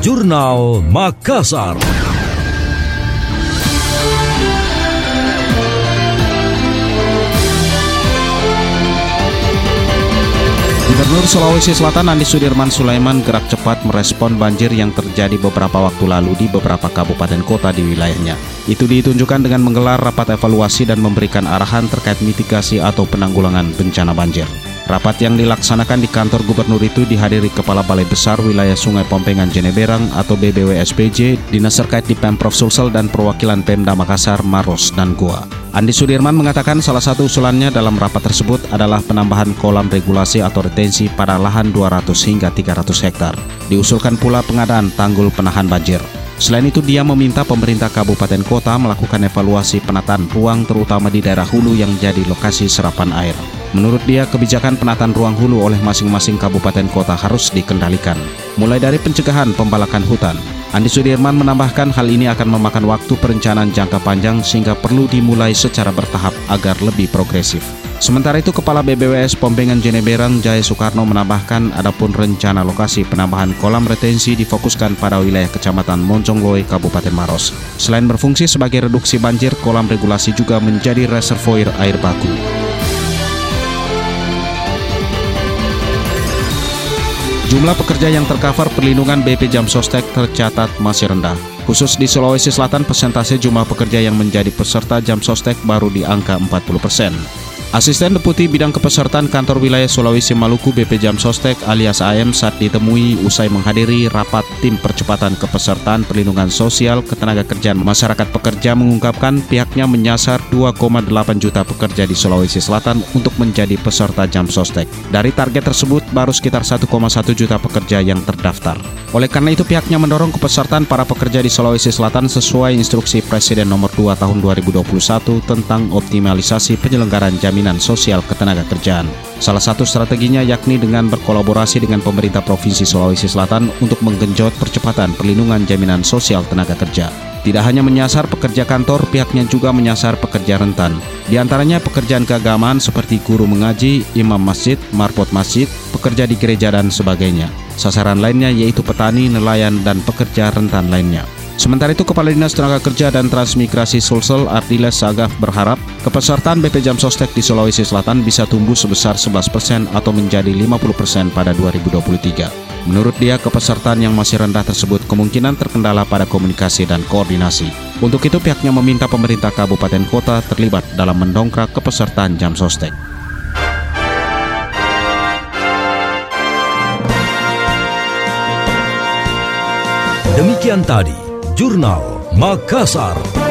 Jurnal Makassar. Gubernur Sulawesi Selatan Andi Sudirman Sulaiman gerak cepat merespon banjir yang terjadi beberapa waktu lalu di beberapa kabupaten kota di wilayahnya. Itu ditunjukkan dengan menggelar rapat evaluasi dan memberikan arahan terkait mitigasi atau penanggulangan bencana banjir. Rapat yang dilaksanakan di kantor gubernur itu dihadiri Kepala Balai Besar Wilayah Sungai Pompengan Jeneberang atau BBWSPJ, Dinas terkait di Pemprov Sulsel dan perwakilan Pemda Makassar, Maros, dan Goa. Andi Sudirman mengatakan salah satu usulannya dalam rapat tersebut adalah penambahan kolam regulasi atau retensi pada lahan 200 hingga 300 hektar. Diusulkan pula pengadaan tanggul penahan banjir. Selain itu, dia meminta pemerintah kabupaten kota melakukan evaluasi penataan ruang terutama di daerah hulu yang jadi lokasi serapan air. Menurut dia, kebijakan penataan ruang hulu oleh masing-masing kabupaten kota harus dikendalikan, mulai dari pencegahan pembalakan hutan. Andi Sudirman menambahkan hal ini akan memakan waktu perencanaan jangka panjang sehingga perlu dimulai secara bertahap agar lebih progresif. Sementara itu, Kepala BBWS Pompengan Jeneberang Jaya Soekarno menambahkan adapun rencana lokasi penambahan kolam retensi difokuskan pada wilayah Kecamatan Moncongloe, Kabupaten Maros. Selain berfungsi sebagai reduksi banjir, kolam regulasi juga menjadi reservoir air baku. Jumlah pekerja yang tercover perlindungan BP Jam Sostek tercatat masih rendah. Khusus di Sulawesi Selatan, persentase jumlah pekerja yang menjadi peserta Jam Sostek baru di angka 40 persen. Asisten Deputi Bidang Kepesertaan Kantor Wilayah Sulawesi Maluku BP Jam Sostek alias AM saat ditemui usai menghadiri rapat tim percepatan kepesertaan perlindungan sosial ketenaga kerjaan masyarakat pekerja mengungkapkan pihaknya menyasar 2,8 juta pekerja di Sulawesi Selatan untuk menjadi peserta Jam Sostek. Dari target tersebut baru sekitar 1,1 juta pekerja yang terdaftar. Oleh karena itu pihaknya mendorong kepesertaan para pekerja di Sulawesi Selatan sesuai instruksi Presiden nomor 2 tahun 2021 tentang optimalisasi penyelenggaraan jaminan Jaminan Sosial Ketenaga Kerjaan. Salah satu strateginya yakni dengan berkolaborasi dengan pemerintah Provinsi Sulawesi Selatan untuk menggenjot percepatan perlindungan jaminan sosial tenaga kerja. Tidak hanya menyasar pekerja kantor, pihaknya juga menyasar pekerja rentan. Di antaranya pekerjaan keagamaan seperti guru mengaji, imam masjid, marpot masjid, pekerja di gereja dan sebagainya. Sasaran lainnya yaitu petani, nelayan, dan pekerja rentan lainnya. Sementara itu, Kepala Dinas Tenaga Kerja dan Transmigrasi Sulsel Ardiles Sagaf berharap kepesertaan BP Jam Sostek di Sulawesi Selatan bisa tumbuh sebesar 11 persen atau menjadi 50 persen pada 2023. Menurut dia, kepesertaan yang masih rendah tersebut kemungkinan terkendala pada komunikasi dan koordinasi. Untuk itu, pihaknya meminta pemerintah kabupaten kota terlibat dalam mendongkrak kepesertaan jam sostek. Demikian tadi Jurnal Makassar.